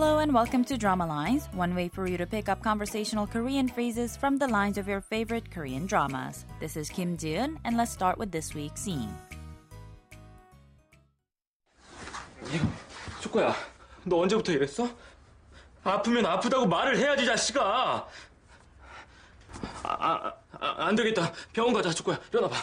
Hello and welcome to Drama Lines, one way for you to pick up conversational Korean phrases from the lines of your favorite Korean dramas. This is Kim Jiun, and let's start with this week's scene. 초코야, 너 언제부터 이랬어? 아프면 아프다고 말을 해야지, 자식아. 아, 아, 아, 안 되겠다. 병원 가자, 초코야. 일어나봐.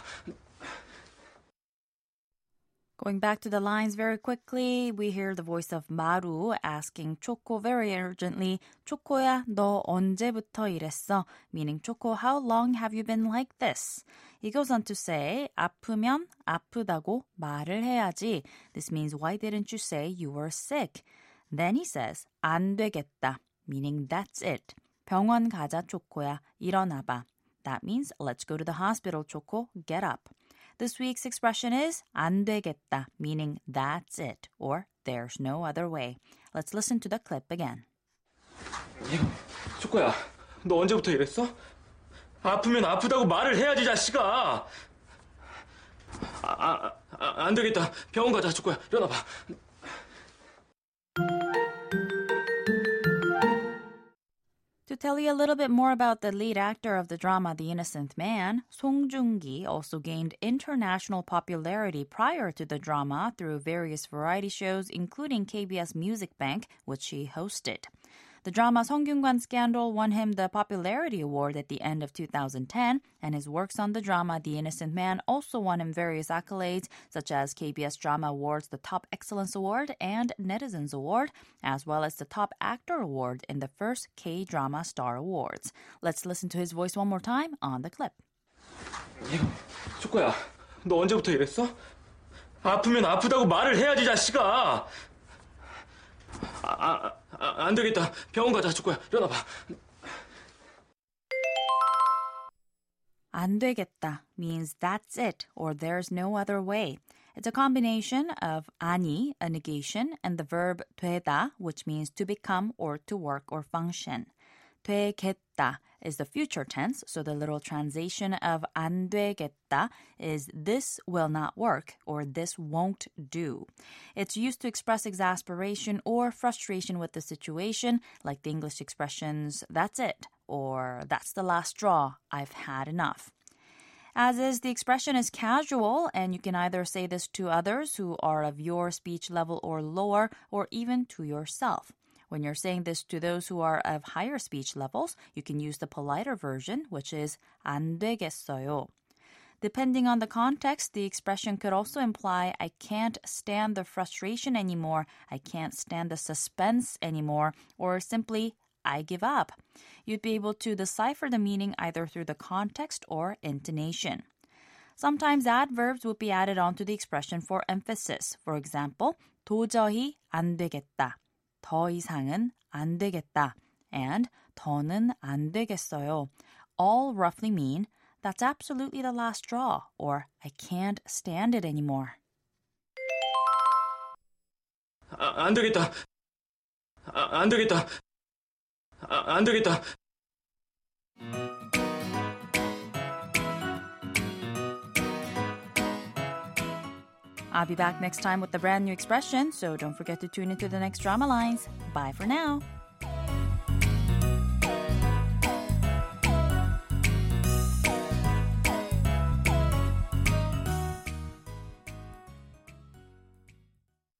Going back to the lines very quickly, we hear the voice of Maru asking Choco very urgently, 초코야, 너 언제부터 이랬어? Meaning, Choco, how long have you been like this? He goes on to say, 아프면 아프다고 말을 해야지. This means, why didn't you say you were sick? Then he says, 안 되겠다, meaning that's it. 병원 가자, 초코야. 일어나봐. That means, let's go to the hospital, 초코. Get up. This week's expression is 안 되겠다, meaning that's it, or there's no other way. Let's listen to the clip again. 초코야, 너 언제부터 이랬어? 아프면 아프다고 말을 해야지, 자식아. 아, 아, 아, 안 되겠다. 병원 가자, 초코야. 일어나봐. Tell you a little bit more about the lead actor of the drama The Innocent Man, Song Joong-gi also gained international popularity prior to the drama through various variety shows including KBS Music Bank, which he hosted. The drama Sungkyunkwan Scandal won him the Popularity Award at the end of 2010, and his works on the drama The Innocent Man also won him various accolades, such as KBS Drama Awards the Top Excellence Award and Netizens Award, as well as the Top Actor Award in the first K Drama Star Awards. Let's listen to his voice one more time on the clip. 초코야, 너 언제부터 이랬어? 아프면 아프다고 말을 해야지 자식아. 아, 아. 아, 안 되겠다. 병원 가자. 초코야. 일어나봐. 안 되겠다 means that's it or there's no other way. It's a combination of 아니, a negation, and the verb 되다, which means to become or to work or function. 되겠다 is the future tense, so the little translation of 안 되겠다 is this will not work or this won't do. It's used to express exasperation or frustration with the situation, like the English expressions that's it or that's the last straw, I've had enough. As is, the expression is casual, and you can either say this to others who are of your speech level or lower, or even to yourself. When you're saying this to those who are of higher speech levels, you can use the politer version, which is 안 되겠어요. Depending on the context, the expression could also imply I can't stand the frustration anymore, I can't stand the suspense anymore, or simply I give up. You'd be able to decipher the meaning either through the context or intonation. Sometimes adverbs would be added onto the expression for emphasis. For example, 도저히 안 되겠다. 더 이상은 안 되겠다. And 더는 안 되겠어요. All roughly mean that's absolutely the last straw or I can't stand it anymore. 아, 안 되겠다. 아, 안 되겠다. 아, 안 되겠다. I'll be back next time with a brand new expression, so don't forget to tune into the next drama lines. Bye for now.